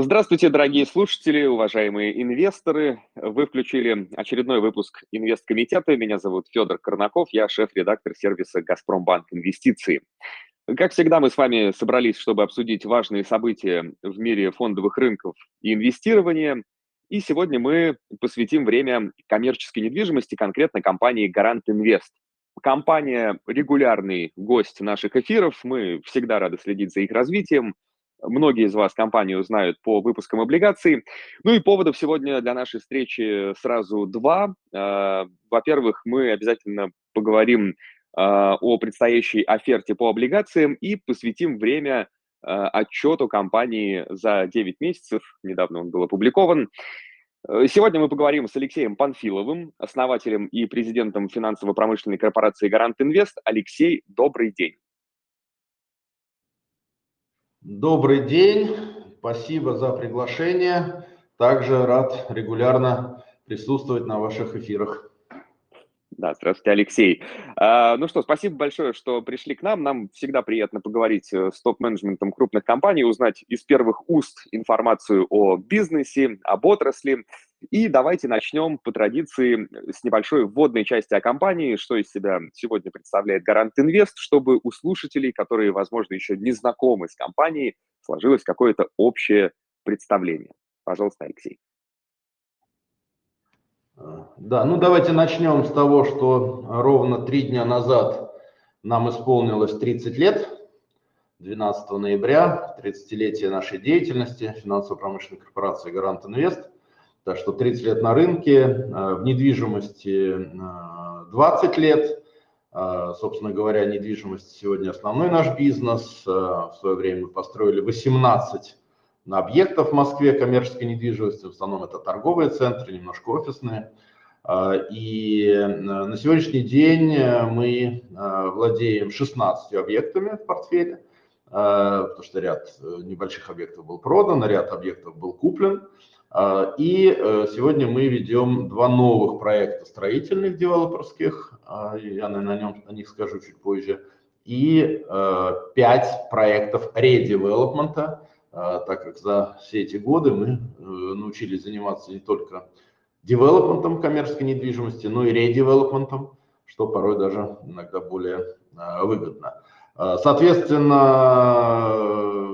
Здравствуйте, дорогие слушатели, уважаемые инвесторы. Вы включили очередной выпуск Инвесткомитета. Меня зовут Федор Корнаков, я шеф-редактор сервиса «Газпромбанк Инвестиции». Как всегда, мы с вами собрались, чтобы обсудить важные события в мире фондовых рынков и инвестирования. И сегодня мы посвятим время коммерческой недвижимости, конкретно компании «Гарант Инвест». Компания – регулярный гость наших эфиров, мы всегда рады следить за их развитием – Многие из вас компанию знают по выпускам облигаций. Ну и поводов сегодня для нашей встречи сразу два. А, во-первых, мы обязательно поговорим а, о предстоящей оферте по облигациям и посвятим время а, отчету компании за 9 месяцев. Недавно он был опубликован. Сегодня мы поговорим с Алексеем Панфиловым, основателем и президентом финансово-промышленной корпорации «Гарант Инвест». Алексей, добрый день. Добрый день, спасибо за приглашение. Также рад регулярно присутствовать на ваших эфирах. Да, здравствуйте, Алексей. А, ну что, спасибо большое, что пришли к нам. Нам всегда приятно поговорить э, с топ-менеджментом крупных компаний, узнать из первых уст информацию о бизнесе, об отрасли. И давайте начнем по традиции с небольшой вводной части о компании, что из себя сегодня представляет Гарант Инвест, чтобы у слушателей, которые, возможно, еще не знакомы с компанией, сложилось какое-то общее представление. Пожалуйста, Алексей. Да, ну давайте начнем с того, что ровно три дня назад нам исполнилось 30 лет, 12 ноября, 30-летие нашей деятельности финансово-промышленной корпорации «Гарант Инвест». Так что 30 лет на рынке, э, в недвижимости 20 э, лет. Э, собственно говоря, недвижимость сегодня основной наш бизнес. В свое время мы построили 18 объектов в Москве коммерческой недвижимости. В основном это торговые центры, немножко офисные. И на сегодняшний день мы владеем 16 объектами в портфеле, потому что ряд небольших объектов был продан, ряд объектов был куплен. А, и э, сегодня мы ведем два новых проекта строительных девелоперских, а, я, наверное, о, нем, о них скажу чуть позже, и э, пять проектов редевелопмента, а, так как за все эти годы мы э, научились заниматься не только девелопментом коммерческой недвижимости, но и редевелопментом, что порой даже иногда более выгодно. Соответственно,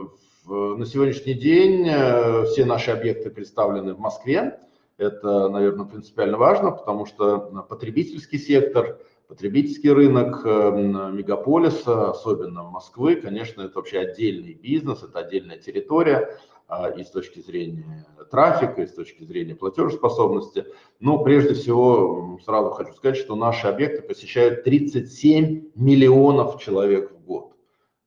на сегодняшний день э, все наши объекты представлены в Москве. Это, наверное, принципиально важно, потому что потребительский сектор, потребительский рынок э, мегаполиса, особенно Москвы, конечно, это вообще отдельный бизнес, это отдельная территория а, и с точки зрения трафика, и с точки зрения платежеспособности. Но прежде всего сразу хочу сказать, что наши объекты посещают 37 миллионов человек.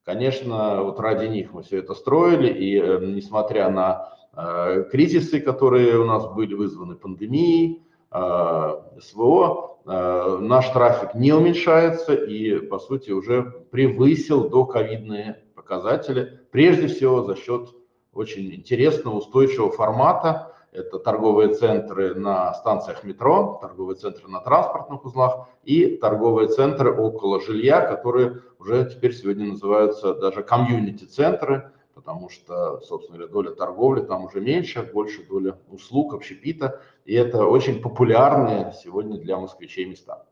Конечно, вот ради них мы все это строили, и э, несмотря на э, кризисы, которые у нас были вызваны пандемией, э, СВО, э, наш трафик не уменьшается и, по сути, уже превысил до ковидные показатели, прежде всего за счет очень интересного, устойчивого формата, это торговые центры на станциях метро, торговые центры на транспортных узлах и торговые центры около жилья, которые уже теперь сегодня называются даже комьюнити-центры, потому что, собственно говоря, доля торговли там уже меньше, больше доля услуг, общепита, и это очень популярные сегодня для москвичей места.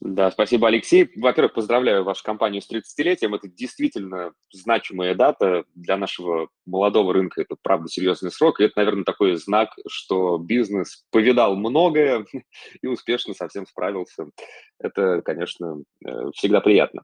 Да, спасибо, Алексей. Во-первых, поздравляю вашу компанию с 30-летием. Это действительно значимая дата для нашего молодого рынка. Это, правда, серьезный срок. И это, наверное, такой знак, что бизнес повидал многое и успешно совсем справился. Это, конечно, э, всегда приятно.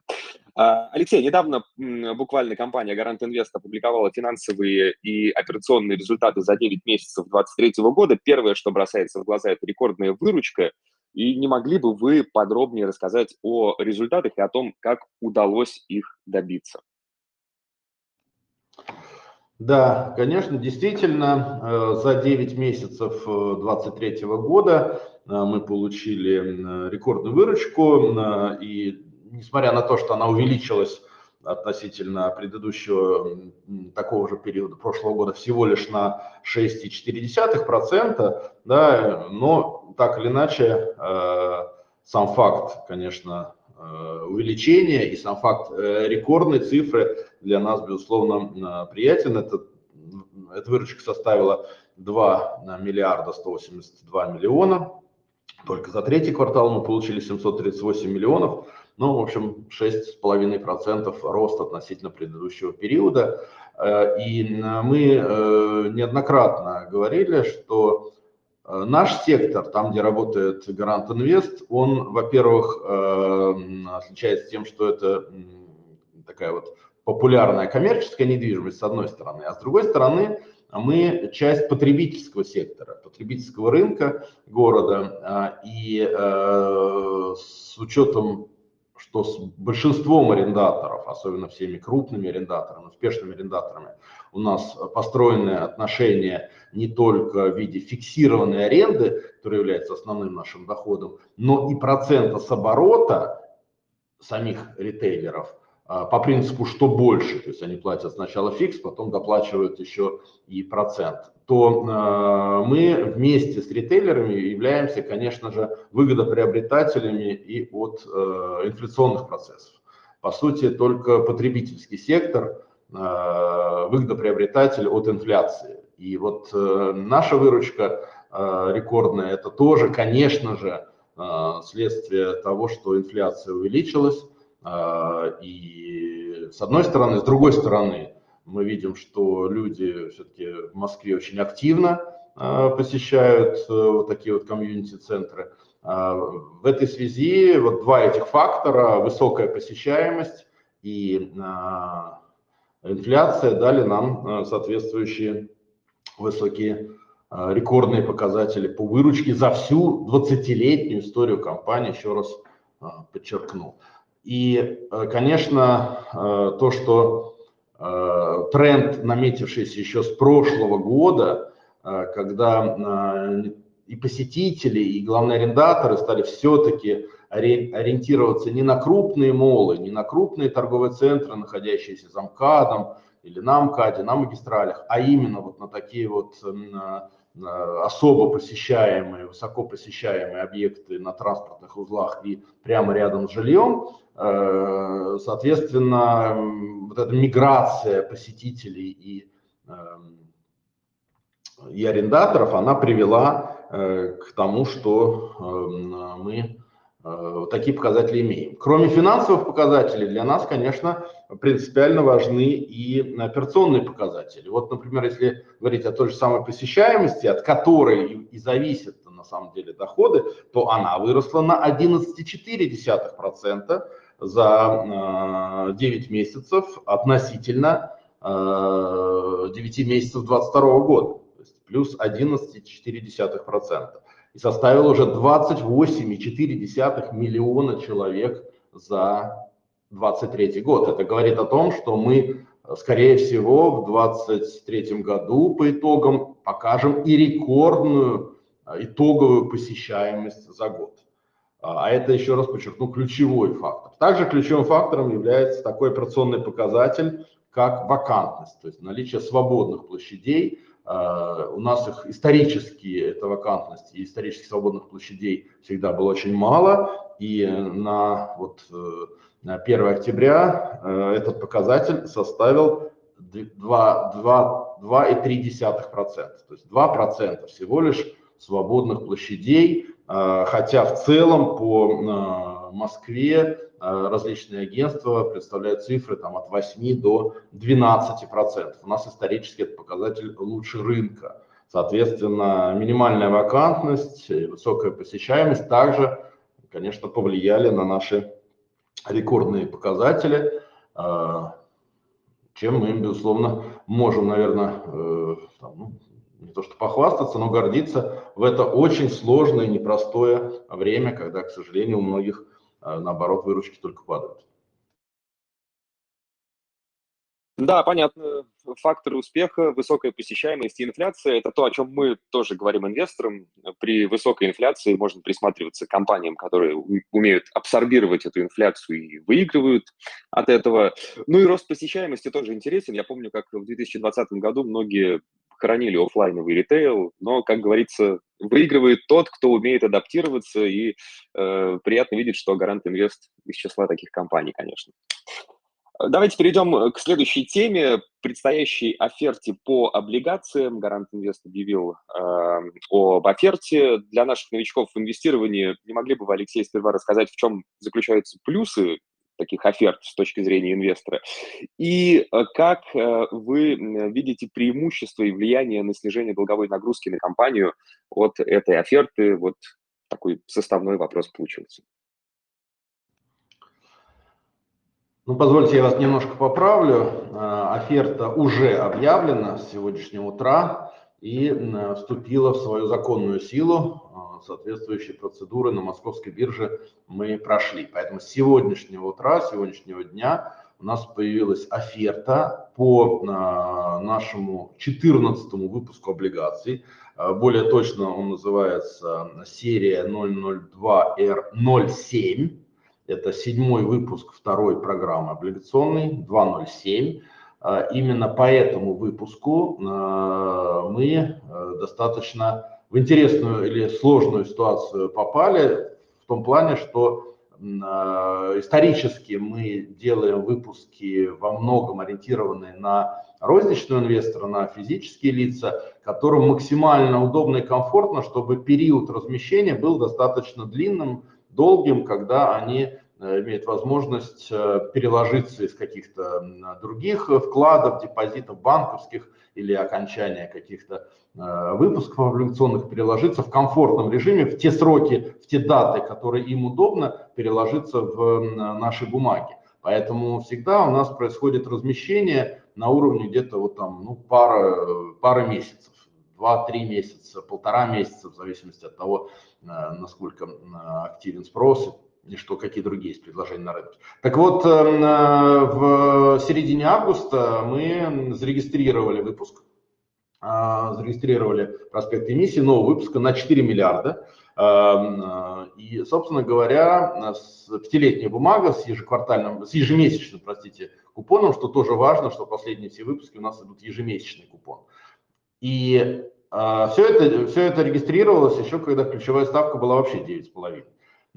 А, Алексей, недавно буквально компания Гарант Инвест опубликовала финансовые и операционные результаты за 9 месяцев 2023 года. Первое, что бросается в глаза, это рекордная выручка – и не могли бы вы подробнее рассказать о результатах и о том, как удалось их добиться? Да, конечно, действительно, э, за 9 месяцев 2023 э, года э, мы получили рекордную выручку, и несмотря на то, что она увеличилась относительно предыдущего такого же периода прошлого года всего лишь на 6,4%, да, но так или иначе э, сам факт, конечно, э, увеличения и сам факт э, рекордной цифры для нас, безусловно, приятен. Это, эта выручка составила 2 миллиарда 182 миллиона. Только за третий квартал мы получили 738 миллионов. Ну, в общем, 6,5% рост относительно предыдущего периода. И мы неоднократно говорили, что наш сектор, там, где работает Гарант Инвест, он, во-первых, отличается тем, что это такая вот популярная коммерческая недвижимость, с одной стороны, а с другой стороны, мы часть потребительского сектора, потребительского рынка города, и с учетом что с большинством арендаторов, особенно всеми крупными арендаторами, успешными арендаторами, у нас построены отношения не только в виде фиксированной аренды, которая является основным нашим доходом, но и процента с оборота самих ритейлеров – по принципу, что больше, то есть они платят сначала фикс, потом доплачивают еще и процент, то э, мы вместе с ритейлерами являемся, конечно же, выгодоприобретателями и от э, инфляционных процессов. По сути, только потребительский сектор выгодоприобретатель от инфляции. И вот наша выручка рекордная, это тоже, конечно же, следствие того, что инфляция увеличилась, а, и с одной стороны, с другой стороны, мы видим, что люди все-таки в Москве очень активно а, посещают э, вот такие вот комьюнити-центры. А, в этой связи вот два этих фактора, высокая посещаемость и инфляция, дали нам соответствующие высокие рекордные показатели по выручке за всю 20-летнюю историю компании, еще раз подчеркну. И, э, конечно, э, то, что э, тренд, наметившийся еще с прошлого года, когда и посетители, и главные арендаторы стали все-таки ориентироваться не на крупные молы, не на крупные торговые центры, находящиеся за МКАДом или на МКАДе, на магистралях, а именно вот на такие вот особо посещаемые, высоко посещаемые объекты на транспортных узлах и прямо рядом с жильем, Э, соответственно, вот эта миграция посетителей и, эм, и арендаторов, она привела э, к тому, что эм, мы э, такие показатели имеем. Кроме финансовых показателей, для нас, конечно, принципиально важны и операционные показатели. Вот, например, если говорить о той же самой посещаемости, от которой и зависит на самом деле доходы, то она выросла на 11,4%, за 9 э, месяцев относительно 9 э, месяцев 2022 года, то есть плюс 11,4%. И составил уже 28,4 миллиона человек за 2023 год. Это говорит о том, что мы, скорее всего, в 2023 году по итогам покажем и рекордную э, итоговую посещаемость за год. А, а это, еще раз подчеркну, ключевой фактор. Также ключевым фактором является такой операционный показатель, как вакантность, то есть наличие свободных площадей. А, у нас их исторически, это вакантность, и исторически свободных площадей всегда было очень мало. И на, вот, э, на 1 октября э, этот показатель составил 2,3%. То есть 2% всего лишь свободных площадей хотя в целом по Москве различные агентства представляют цифры там, от 8 до 12 процентов. У нас исторически это показатель лучше рынка. Соответственно, минимальная вакантность высокая посещаемость также, конечно, повлияли на наши рекордные показатели, чем мы, безусловно, можем, наверное, э, там, ну, не то что похвастаться, но гордиться в это очень сложное и непростое время, когда, к сожалению, у многих, наоборот, выручки только падают. Да, понятно. Факторы успеха, высокая посещаемость и инфляция – это то, о чем мы тоже говорим инвесторам. При высокой инфляции можно присматриваться к компаниям, которые умеют абсорбировать эту инфляцию и выигрывают от этого. Ну и рост посещаемости тоже интересен. Я помню, как в 2020 году многие хоронили офлайновый ритейл, но, как говорится, выигрывает тот, кто умеет адаптироваться, и э, приятно видеть, что Гарант Инвест из числа таких компаний, конечно. Давайте перейдем к следующей теме, предстоящей оферте по облигациям. Гарант Инвест объявил э, об оферте. Для наших новичков в инвестировании не могли бы вы, Алексей, сперва рассказать, в чем заключаются плюсы таких оферт с точки зрения инвестора. И э, как э, вы видите преимущество и влияние на снижение долговой нагрузки на компанию от этой оферты? Вот такой составной вопрос получился. Ну, позвольте, я вас немножко поправлю. Э, оферта уже объявлена с сегодняшнего утра и вступила в свою законную силу. Соответствующие процедуры на московской бирже мы прошли. Поэтому с сегодняшнего утра, сегодняшнего дня у нас появилась оферта по нашему 14 выпуску облигаций. Э, более точно он называется серия 002R07 это седьмой выпуск второй программы облигационной 2.07. А, именно по этому выпуску а, мы достаточно в интересную или сложную ситуацию попали, в том плане, что а, исторически мы делаем выпуски во многом ориентированные на розничного инвестора, на физические лица, которым максимально удобно и комфортно, чтобы период размещения был достаточно длинным, долгим, когда они э, имеют возможность э, переложиться из каких-то других вкладов, депозитов банковских или окончания каких-то э, выпусков облигационных, переложиться в комфортном режиме в те сроки, в те даты, которые им удобно, переложиться в наши бумаги. Поэтому всегда у нас происходит размещение на уровне где-то вот там, ну, пара, пара месяцев. два-три месяца, полтора месяца, в зависимости от того, насколько активен спрос что какие другие есть предложения на рынке. Так вот, эм, э, в середине августа мы зарегистрировали выпуск, а, зарегистрировали проспект эмиссии нового выпуска на 4 миллиарда. Эм, э, и, собственно говоря, пятилетняя бумага с ежеквартальным, с ежемесячным, простите, купоном, что тоже важно, что последние все выпуски у нас идут ежемесячный купон. И а, все это, все это регистрировалось еще, когда ключевая ставка была вообще 9,5.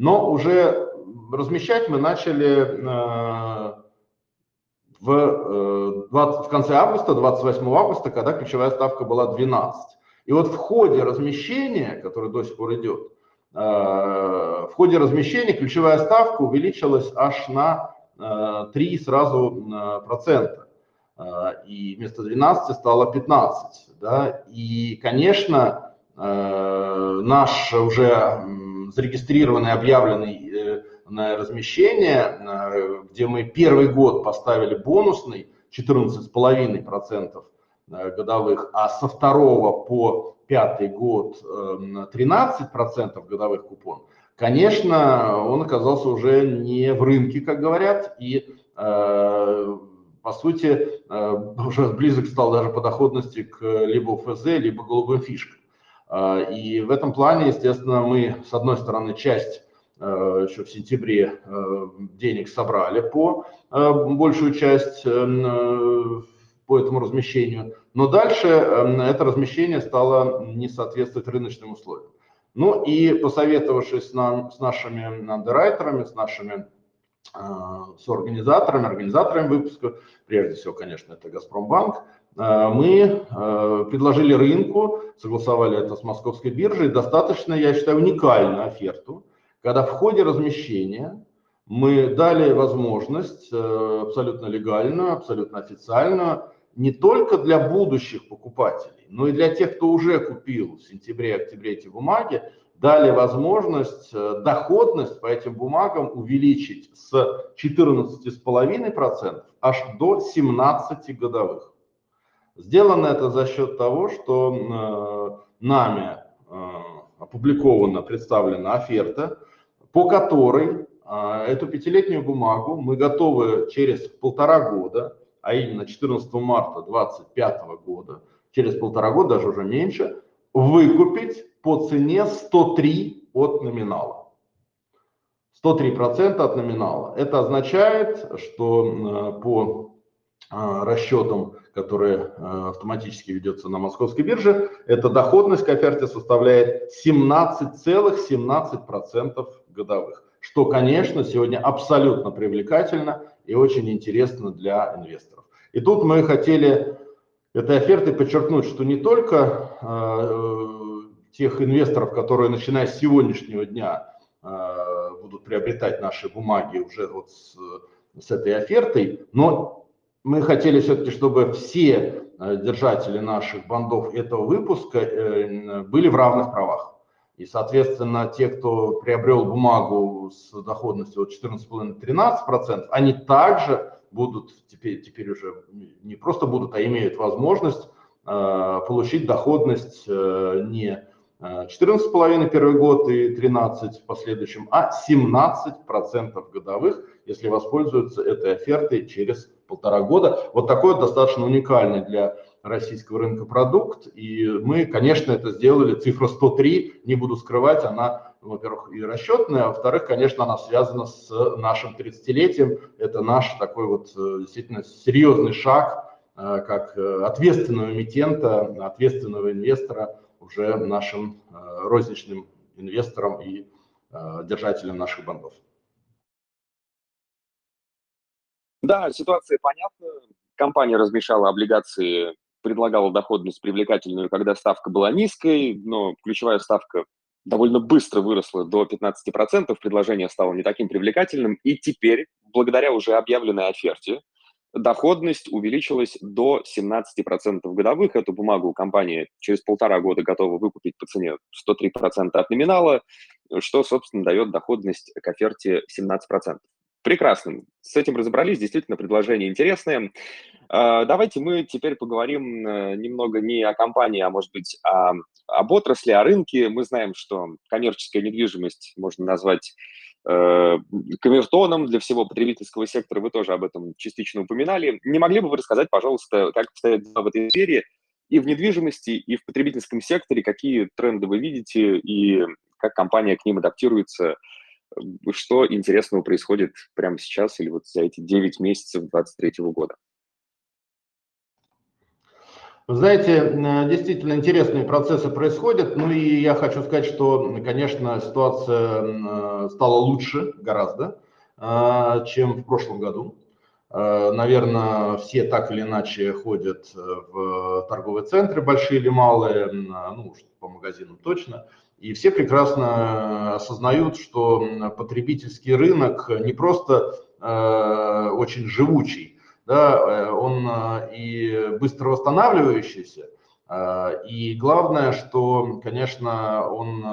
Но уже размещать мы начали э, в, 20, э, в конце августа, 28 августа, когда ключевая ставка была 12. И вот в ходе размещения, который до сих пор идет, э, в ходе размещения ключевая ставка увеличилась аж на 3 сразу процента. И вместо 12 стало 15. Да? И, конечно, наш уже зарегистрированный, объявленный э, на размещение, э, где мы первый год поставили бонусный 14,5% э, годовых, а со второго по пятый год 13% годовых купон, конечно, он оказался уже не в рынке, как говорят, и по сути уже близок стал даже по доходности к либо УФЗ, либо голубым фишкам. А, и в этом плане, естественно, мы, с одной стороны, часть э, еще в сентябре э, денег собрали по э, большую часть по этому размещению, но дальше это размещение стало не соответствовать рыночным условиям. Ну и посоветовавшись с нашими андеррайтерами, с нашими с организаторами, организаторами выпуска, прежде всего, конечно, это Газпромбанк, мы э, предложили рынку, согласовали это с московской биржей, достаточно, я считаю, уникальную оферту, когда в ходе размещения мы дали возможность э, абсолютно легальную, абсолютно официальную, не только для будущих покупателей, но и для тех, кто уже купил в сентябре-октябре эти бумаги, дали возможность доходность по этим бумагам увеличить с 14,5% аж до 17 годовых. Сделано это за счет того, что э, нами э, опубликована, представлена оферта, по которой э, эту пятилетнюю бумагу мы готовы через полтора года, а именно 14 марта 2025 года, через полтора года, даже уже меньше, выкупить по цене 103 от номинала. 103% от номинала. Это означает, что по расчетам которая э, автоматически ведется на московской бирже, эта доходность к оферте составляет 17,17% ,17 годовых. что, конечно, сегодня абсолютно привлекательно и очень интересно для инвесторов. И тут мы хотели этой офертой подчеркнуть, что не только э, тех инвесторов, которые начиная с сегодняшнего дня э, будут приобретать наши бумаги уже вот с, с этой офертой, но мы хотели все-таки, чтобы все э, держатели наших бандов этого выпуска э, были в равных правах. И, соответственно, те, кто приобрел бумагу с доходностью от 14,5-13%, они также будут теперь, теперь уже не просто будут, а имеют возможность э, получить доходность э, не 14,5 первый год и 13 в последующем, а 17% годовых, если воспользуются этой офертой через полтора года. Вот такой достаточно уникальный для российского рынка продукт. И мы, конечно, это сделали. Цифра 103, не буду скрывать, она, во-первых, и расчетная, а во-вторых, конечно, она связана с нашим 30-летием. Это наш такой вот э, действительно серьезный шаг, э, как э, ответственного эмитента, ответственного инвестора уже нашим розничным инвесторам и держателям наших бандов. Да, ситуация понятна. Компания размещала облигации, предлагала доходность привлекательную, когда ставка была низкой, но ключевая ставка довольно быстро выросла до 15%, предложение стало не таким привлекательным, и теперь, благодаря уже объявленной оферте, доходность увеличилась до 17% годовых. Эту бумагу компания через полтора года готова выкупить по цене 103% от номинала, что, собственно, дает доходность к оферте 17%. Прекрасно. С этим разобрались. Действительно, предложение интересное. А, давайте мы теперь поговорим э, немного не о компании, а, может быть, о, об отрасли, о рынке. Мы знаем, что коммерческая недвижимость можно назвать э, камертоном для всего потребительского сектора. Вы тоже об этом частично упоминали. Не могли бы вы рассказать, пожалуйста, как обстоят дела в этой сфере и в недвижимости, и в потребительском секторе, какие тренды вы видите и как компания к ним адаптируется – что интересного происходит прямо сейчас или вот за эти 9 месяцев 2023 года? Знаете, действительно интересные процессы происходят. Ну и я хочу сказать, что, конечно, ситуация стала лучше гораздо, а, чем в прошлом году. Наверное, все так или иначе ходят в торговые центры, большие или малые, ну, по магазинам точно. И все прекрасно осознают, что потребительский рынок не просто э, очень живучий, да, э, он э, и быстро восстанавливающийся, э, и главное, что, конечно, он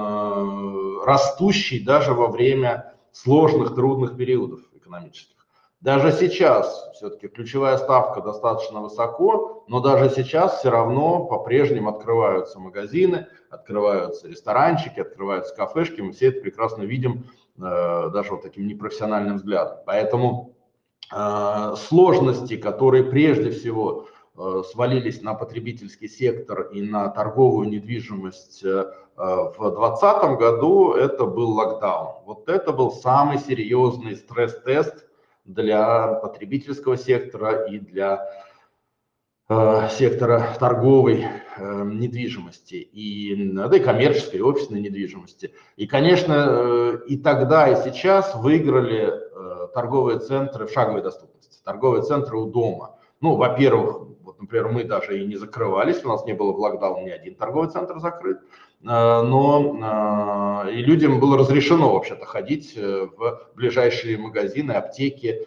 растущий даже во время сложных, трудных периодов экономических. Даже сейчас все-таки ключевая ставка достаточно высоко, но даже сейчас все равно по-прежнему открываются магазины, открываются ресторанчики, открываются кафешки. Мы все это прекрасно видим э, даже вот таким непрофессиональным взглядом. Поэтому э, сложности, которые прежде всего э, свалились на потребительский сектор и на торговую недвижимость в 2020 году, это был локдаун. Вот это был самый серьезный стресс-тест для потребительского сектора и для э, сектора торговой э, недвижимости, и, да, и коммерческой, и офисной недвижимости. И, конечно, э, и тогда, и сейчас выиграли торговые центры в шаговой доступности, торговые центры у дома. Ну, во-первых, вот, например, мы даже и не закрывались, у нас не было в локдаун ни один торговый центр закрыт. Э, но э, и людям было разрешено вообще-то ходить э, в ближайшие магазины, аптеки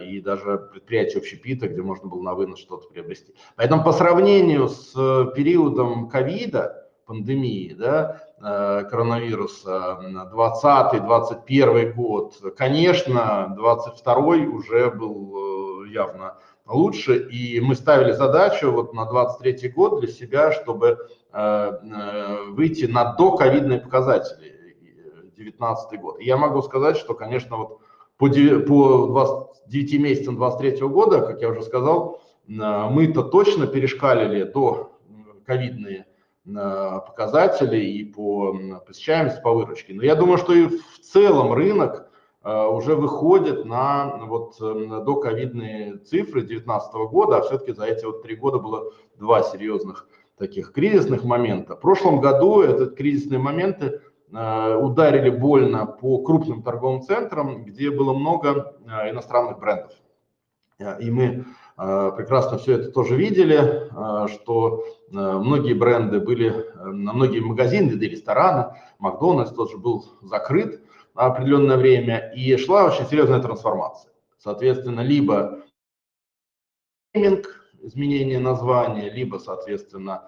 и даже предприятия общепита, где можно было на вынос что-то приобрести. Поэтому по сравнению с периодом ковида, пандемии, да, коронавируса, 20-21 год, конечно, 22 уже был явно лучше, и мы ставили задачу вот на 23 год для себя, чтобы Э, э, выйти на доковидные показатели 2019 год. И я могу сказать, что, конечно, вот по 9, по 29 месяцам 2023 года, как я уже сказал, э, мы-то точно перешкалили до ковидные показатели и по посещаемости, по выручке. Но я думаю, что и в целом рынок уже выходит на вот доковидные цифры 2019 года, а все-таки за эти вот три года было два серьезных таких кризисных моментов. В прошлом году этот кризисные моменты ударили больно по крупным торговым центрам, где было много иностранных брендов. И мы прекрасно все это тоже видели, что многие бренды были, на многие магазины рестораны, Макдональдс тоже был закрыт определенное время, и шла очень серьезная трансформация. Соответственно, либо изменение названия, либо, соответственно,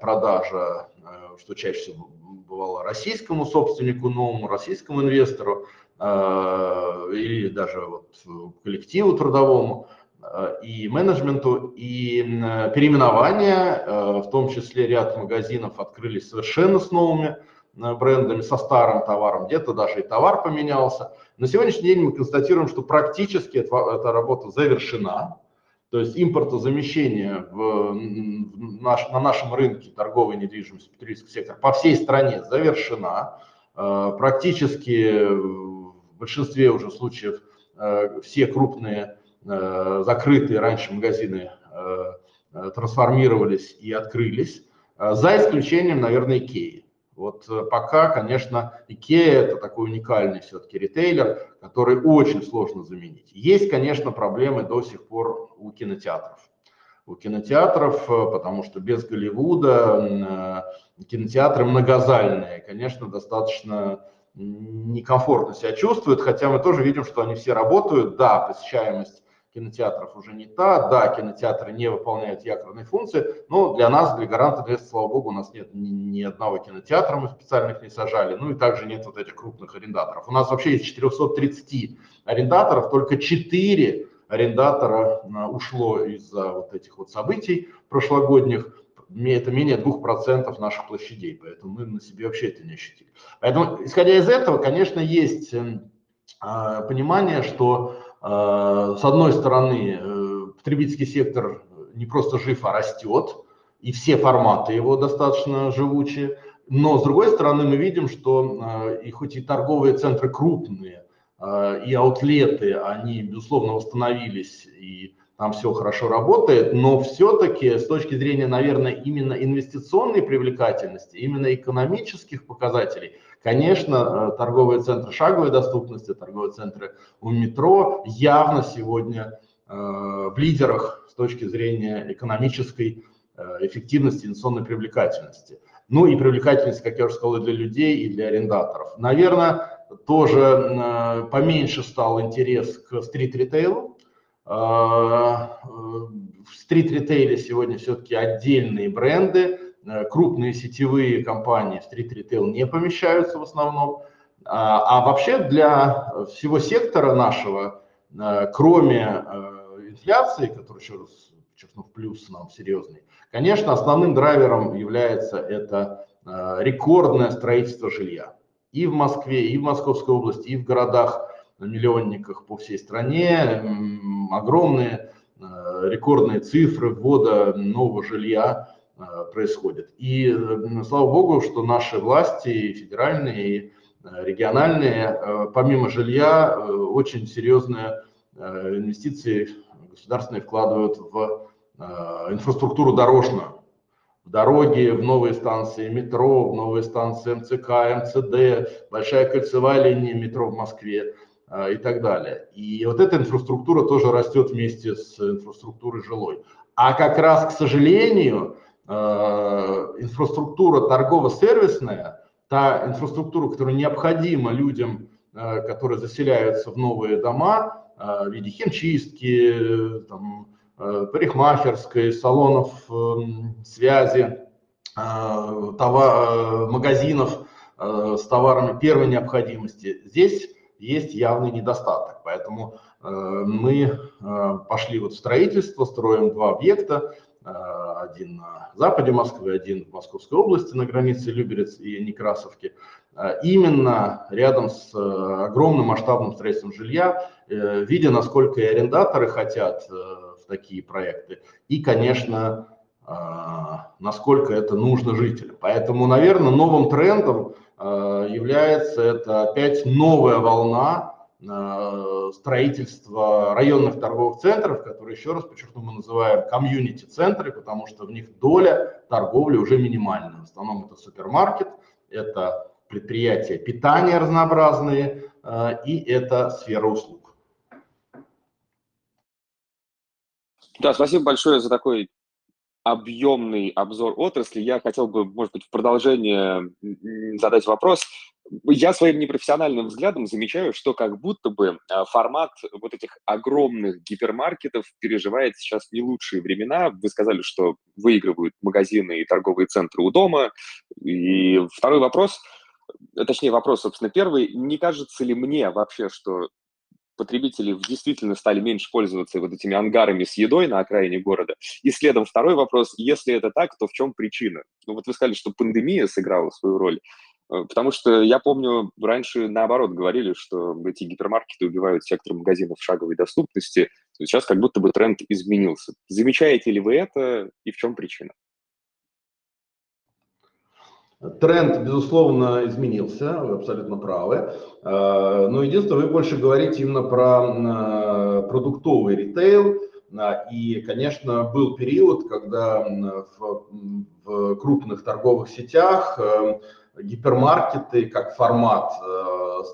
продажа, э, что чаще всего бывало российскому собственнику, новому российскому инвестору, э, или даже вот коллективу трудовому э, и менеджменту, и переименование, в том числе ряд магазинов открылись совершенно с новыми брендами, со старым товаром, где-то даже и товар поменялся. На сегодняшний день мы констатируем, что практически эта, эта работа завершена, то есть импортозамещение в, в наш, на нашем рынке торговой недвижимости, потребительский сектор по всей стране завершена. Э, практически в большинстве уже случаев э, все крупные э, закрытые раньше магазины трансформировались и открылись, за исключением, наверное, Икеи. Вот э, пока, конечно, IKEA это такой уникальный все-таки ритейлер, который очень сложно заменить. Есть, конечно, проблемы до сих пор у кинотеатров. У кинотеатров, э, потому что без Голливуда э, кинотеатры многозальные, конечно, достаточно некомфортно себя чувствуют, хотя мы тоже видим, что они все работают. Да, посещаемость кинотеатров уже не та. Да, кинотеатры не выполняют якорные функции, но для нас, для гаранта инвеста, слава богу, у нас нет ни, ни одного кинотеатра, мы специальных не сажали, ну и также нет вот этих крупных арендаторов. У нас вообще из 430 арендаторов только 4 арендатора а, ушло из-за вот этих вот событий прошлогодних, это менее 2% наших площадей, поэтому мы на себе вообще это не ощутили. Поэтому, исходя из этого, конечно, есть эм, а, понимание, что с одной стороны, э, потребительский сектор не просто жив, а растет, и все форматы его достаточно живучие. Но с другой стороны, мы видим, что а, и хоть и торговые центры крупные, и аутлеты, они, безусловно, восстановились, и там все хорошо работает, но все-таки с точки зрения, наверное, именно инвестиционной привлекательности, именно экономических показателей, конечно, э, торговые центры шаговой доступности, торговые центры у метро явно сегодня э, в лидерах с точки зрения экономической э, эффективности, инвестиционной привлекательности. Ну и привлекательность, как я уже сказал, и для людей, и для арендаторов. Наверное, тоже поменьше стал интерес к стрит-ритейлу, э, в стрит-ритейле сегодня все-таки отдельные бренды, э, крупные сетевые компании в стрит-ритейл не помещаются в основном. А, а вообще для всего сектора нашего, э, кроме инфляции, который еще раз подчеркну, плюс нам серьезный, конечно, основным драйвером является это рекордное строительство жилья. И в Москве, и в Московской области, и в городах миллионниках по всей стране, огромные э, рекордные цифры ввода нового жилья э, происходят. И э, слава богу, что наши власти, федеральные, и региональные, помимо жилья, очень серьезные инвестиции государственные вкладывают в инфраструктуру дорожную, в дороги, в новые станции метро, в новые станции МЦК, МЦД, большая кольцевая линия метро в Москве. А, и так далее. И вот эта инфраструктура тоже растет вместе с инфраструктурой жилой. А как раз, к сожалению, а, инфраструктура торгово-сервисная, та инфраструктура, которая необходима людям, а, которые заселяются в новые дома, в виде химчистки, там, парикмахерской, салонов эм, связи, товар, магазинов с товарами первой необходимости. Здесь есть явный недостаток. Поэтому э, мы э, пошли вот в строительство, строим два объекта, э, один на западе Москвы, один в Московской области на границе Люберец и Некрасовки, именно рядом с огромным масштабным строительством жилья, видя, насколько и арендаторы хотят в такие проекты, и, конечно, насколько это нужно жителям. Поэтому, наверное, новым трендом Э, является это опять новая волна э, строительства районных торговых центров, которые, еще раз подчеркну, мы называем комьюнити-центры, потому что в них доля торговли уже минимальная. В основном это супермаркет, это предприятия питания разнообразные, и это сфера услуг. Да, спасибо большое за такой объемный обзор отрасли. Я хотел бы, может быть, в продолжение задать вопрос. Я своим непрофессиональным взглядом замечаю, что как будто бы а, формат вот этих огромных гипермаркетов переживает сейчас не лучшие времена. Вы сказали, что выигрывают магазины и торговые центры у дома. И второй вопрос, точнее вопрос, собственно, первый. Не кажется ли мне вообще, что потребители действительно стали меньше пользоваться вот этими ангарами с едой на окраине города. И следом второй вопрос, если это так, то в чем причина? Ну вот вы сказали, что пандемия сыграла свою роль. Э, потому что я помню, раньше наоборот говорили, что эти гипермаркеты убивают сектор магазинов шаговой доступности. Сейчас как будто бы тренд изменился. Замечаете ли вы это и в чем причина? Тренд, безусловно, изменился, вы абсолютно правы. Э, но единственное, вы больше говорите именно про э, продуктовый ритейл. Э, и, конечно, был период, когда в крупных торговых сетях гипермаркеты как формат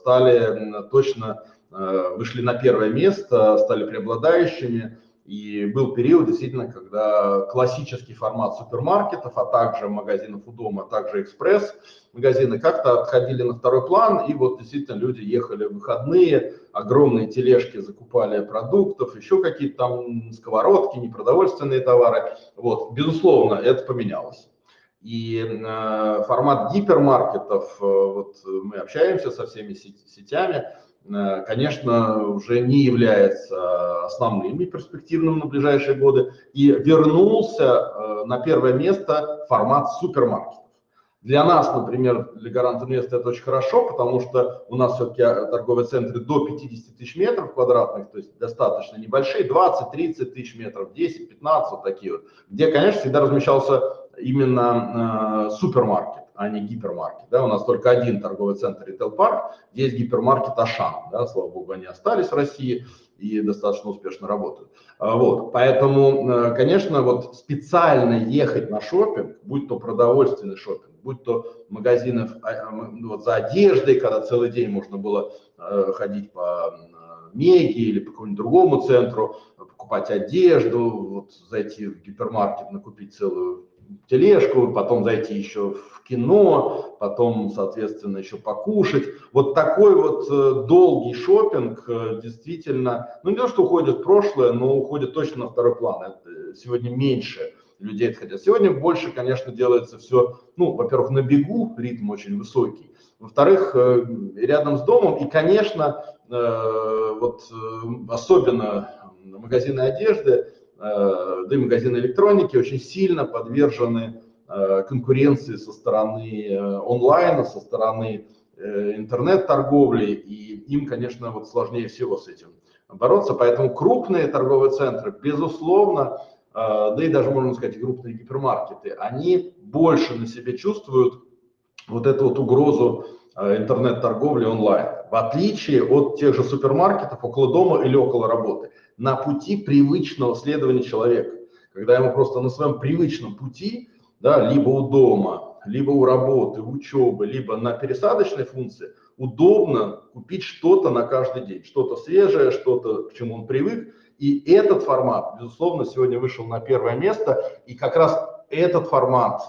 стали точно, вышли на первое место, стали преобладающими. И был период, действительно, когда классический формат супермаркетов, а также магазинов у дома, а также экспресс-магазины как-то отходили на второй план, и вот действительно люди ехали в выходные, огромные тележки закупали продуктов, еще какие-то там сковородки, непродовольственные товары. Вот, безусловно, это поменялось. И э, формат гипермаркетов, э, вот мы общаемся со всеми сетями, конечно, уже не является основным и перспективным на ближайшие годы, и вернулся э, на первое место формат супермаркетов. Для нас, например, для Гарант Инвеста это очень хорошо, потому что у нас все-таки э, торговые центры до 50 тысяч метров квадратных, то есть достаточно небольшие, 20-30 тысяч метров, 10-15, вот такие вот, где, конечно, всегда размещался именно э, супермаркет а не гипермаркет. Да? У нас только один торговый центр Retail Парк, есть гипермаркет Ашан. Да? Слава богу, они остались в России и достаточно успешно работают. А, вот. Поэтому, э, конечно, вот специально ехать на шопинг, будь то продовольственный шопинг, будь то магазины а, а, ну, вот за одеждой, когда целый день можно было э, ходить по Меги или по какому-нибудь другому центру, покупать одежду, вот зайти в гипермаркет, накупить целую тележку, потом зайти еще в кино, потом, соответственно, еще покушать. Вот такой вот э, долгий шопинг э, действительно, ну не то, что уходит в прошлое, но уходит точно на второй план. Это сегодня меньше людей это хотят. Сегодня больше, конечно, делается все, ну, во-первых, на бегу, ритм очень высокий. Во-вторых, э, рядом с домом. И, конечно, вот особенно магазины одежды, Э, да и магазины электроники очень сильно подвержены э, конкуренции со стороны э, онлайна, со стороны интернет-торговли, и им, конечно, вот сложнее всего с этим бороться. Поэтому крупные торговые центры, безусловно, да и даже, можно сказать, крупные гипермаркеты, они больше на себе чувствуют вот эту вот угрозу интернет-торговли онлайн, в отличие от тех же супермаркетов около дома или около работы на пути привычного следования человека. Когда ему просто на своем привычном пути, да, либо у дома, либо у работы, учебы, либо на пересадочной функции, удобно купить что-то на каждый день, что-то свежее, что-то, к чему он привык. И этот формат, безусловно, сегодня вышел на первое место. И как раз этот формат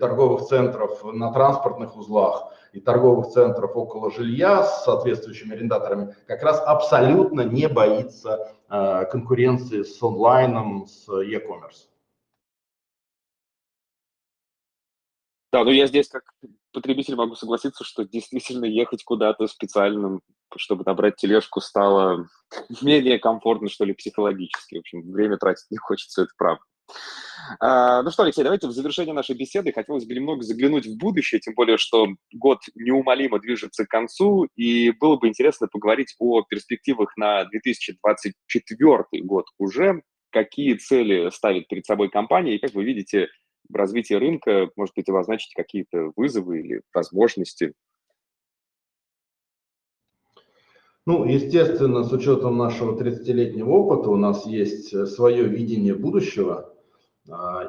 торговых центров на транспортных узлах и торговых центров около жилья с соответствующими арендаторами как раз абсолютно не боится э, конкуренции с онлайном, с e-commerce. Да, ну я здесь как потребитель могу согласиться, что действительно ехать куда-то специально, чтобы набрать тележку, стало менее комфортно, что ли, психологически. В общем, время тратить не хочется, это правда. А, ну что, Алексей, давайте в завершение нашей беседы хотелось бы немного заглянуть в будущее, тем более, что год неумолимо движется к концу, и было бы интересно поговорить о перспективах на 2024 год уже. Какие цели ставит перед собой компания, и как вы видите в развитии рынка, может быть, обозначить какие-то вызовы или возможности? Ну, естественно, с учетом нашего 30-летнего опыта у нас есть свое видение будущего –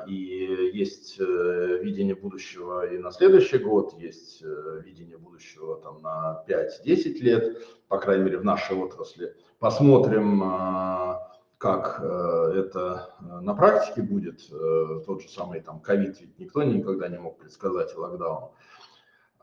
и есть э, видение будущего и на следующий год, есть э, видение будущего там, на 5-10 лет, по крайней мере, в нашей отрасли. Посмотрим, а, как э, это на практике будет. Тот же самый там ковид, ведь никто никогда не мог предсказать локдаун.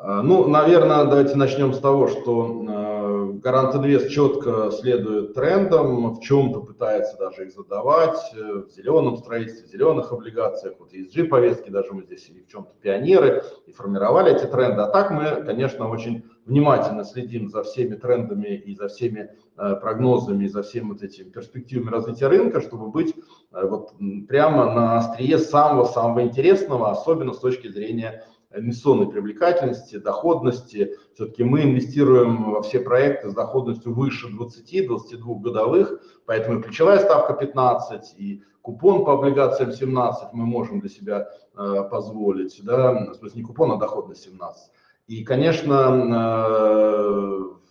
А, ну, наверное, давайте начнем с того, что э, Гарант Инвест четко следует трендам, в чем-то пытается даже их задавать, э, в зеленом строительстве, в зеленых облигациях, вот ESG повестки даже мы здесь в чем-то пионеры, и формировали эти тренды. А так мы, конечно, очень внимательно следим за всеми трендами и за всеми э, прогнозами, и за всеми вот этими перспективами развития рынка, чтобы быть вот прямо на острие самого-самого интересного, особенно с точки зрения инвестиционной привлекательности, доходности. Все-таки мы инвестируем во все проекты с доходностью выше 20-22 годовых, поэтому ключевая ставка 15, и купон по облигациям 17 мы можем для себя э, позволить, да, в смысле не купон, а доходность 17. И, конечно, э,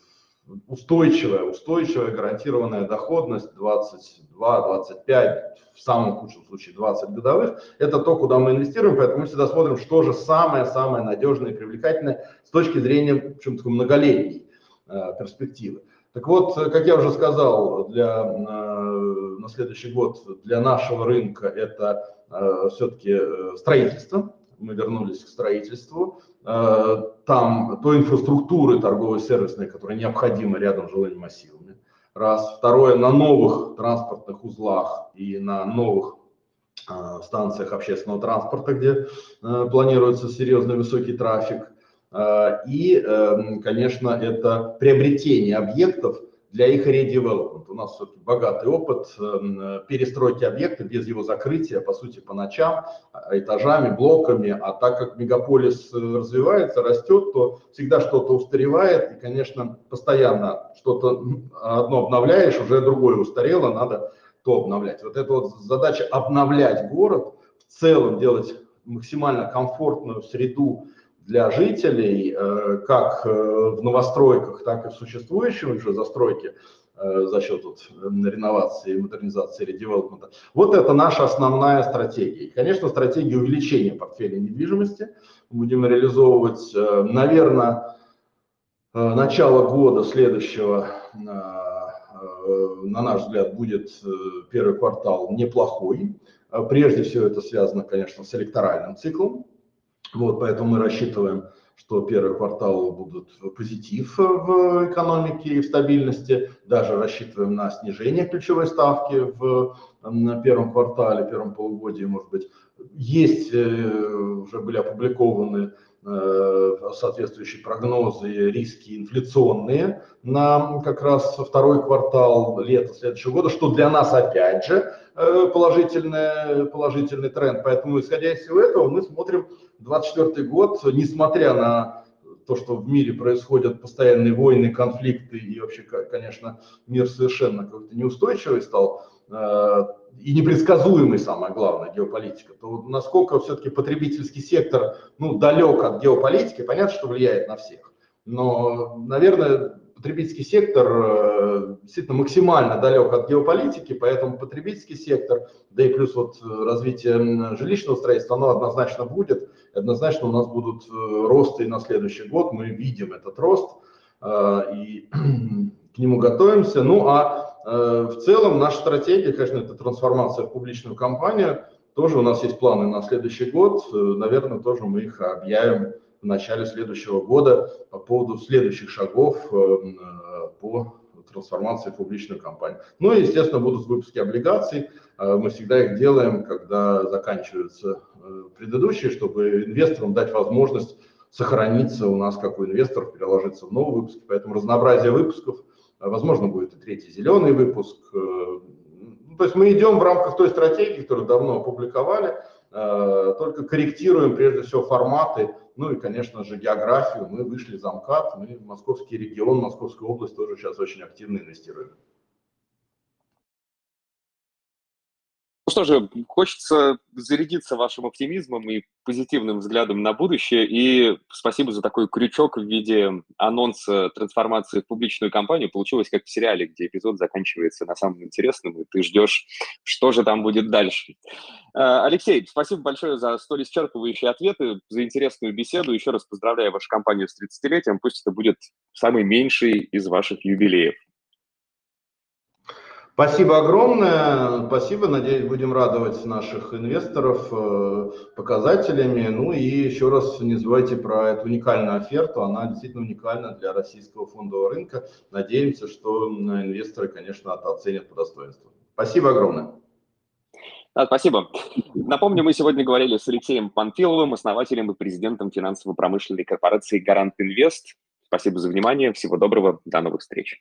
устойчивая, устойчивая гарантированная доходность 22-25, в самом худшем случае 20 годовых, это то, куда мы инвестируем, поэтому мы всегда смотрим, что же самое-самое надежное и привлекательное с точки зрения, в общем такой многолетней э, перспективы. Так вот, как я уже сказал, для, э, на следующий год для нашего рынка это э, все-таки э, строительство, мы вернулись к строительству, э, там той инфраструктуры торговой сервисной, которая необходима рядом с жилыми массивами. Раз. Второе, на новых транспортных узлах и на новых э, станциях общественного транспорта, где э, планируется серьезный высокий трафик. И, конечно, это приобретение объектов для их редевелопмент. У нас все-таки богатый опыт эм, перестройки объекта без его закрытия, по сути, по ночам, а, этажами, блоками. А так как мегаполис э, развивается, растет, то всегда что-то устаревает. И, конечно, постоянно что-то одно обновляешь, уже другое устарело, надо то обновлять. Вот эта вот задача обновлять город, в целом делать максимально комфортную среду для жителей, э, как э, в новостройках, так и в существующей уже застройке э, за счет вот реновации, модернизации, редевелопмента. Вот это наша основная стратегия. И, конечно, стратегия увеличения портфеля недвижимости будем реализовывать, наверное, начало года следующего, на наш взгляд, будет первый квартал неплохой. Прежде всего это связано, конечно, с электоральным циклом, вот, поэтому мы рассчитываем, что первый квартал будут позитив в экономике и в стабильности. Даже рассчитываем на снижение ключевой ставки в первом квартале, первом полугодии, может быть. Есть, э, уже были опубликованы э, соответствующие прогнозы, риски инфляционные на как раз второй квартал лета следующего года, что для нас опять же положительный, положительный тренд. Поэтому, исходя из всего этого, мы смотрим 2024 год, несмотря на то, что в мире происходят постоянные войны, конфликты, и вообще, конечно, мир совершенно как-то неустойчивый стал, э, и непредсказуемый, самое главное, геополитика, то насколько все-таки потребительский сектор ну, далек от геополитики, понятно, что влияет на всех. Но, наверное, потребительский сектор э, действительно максимально далек от геополитики, поэтому потребительский сектор, да и плюс вот э, развитие жилищного строительства, оно однозначно будет, однозначно у нас будут э, росты и на следующий год, мы видим этот рост и к нему готовимся. Ну а в целом наша стратегия, конечно, это трансформация в публичную компанию, тоже у нас есть планы на следующий год, наверное, тоже мы их объявим в начале следующего года по поводу следующих шагов э, э, по трансформации в публичную компанию. Ну и, естественно, будут выпуски облигаций. Э, мы всегда их делаем, когда заканчиваются предыдущие, чтобы инвесторам дать возможность сохраниться у нас как у инвесторов, переложиться в новый выпуск. Поэтому разнообразие выпусков, возможно, будет и третий зеленый выпуск. Ну, то есть мы идем в рамках той стратегии, которую давно опубликовали, только корректируем прежде всего форматы ну и, конечно же, географию. Мы вышли за МКАД, мы московский регион, Московскую область тоже сейчас очень активно инвестируем. Что же, хочется зарядиться вашим оптимизмом и позитивным взглядом на будущее. И спасибо за такой крючок в виде анонса трансформации в публичную компанию. Получилось как в сериале, где эпизод заканчивается на самом интересном, и ты ждешь, что же там будет дальше. Э, Алексей, спасибо большое за столь исчерпывающие ответы, за интересную беседу. Еще раз поздравляю вашу компанию с 30-летием. Пусть это будет самый меньший из ваших юбилеев. Спасибо огромное. Спасибо. Надеюсь, будем радовать наших инвесторов э, показателями. Ну и еще раз не забывайте про эту уникальную оферту. Она действительно уникальна для российского фондового рынка. Надеемся, что инвесторы, конечно, это оценят по достоинству. Спасибо огромное. Да, спасибо. Напомню, мы сегодня говорили с Алексеем Панфиловым, основателем и президентом финансово-промышленной корпорации «Гарант Инвест». Спасибо за внимание. Всего доброго. До новых встреч.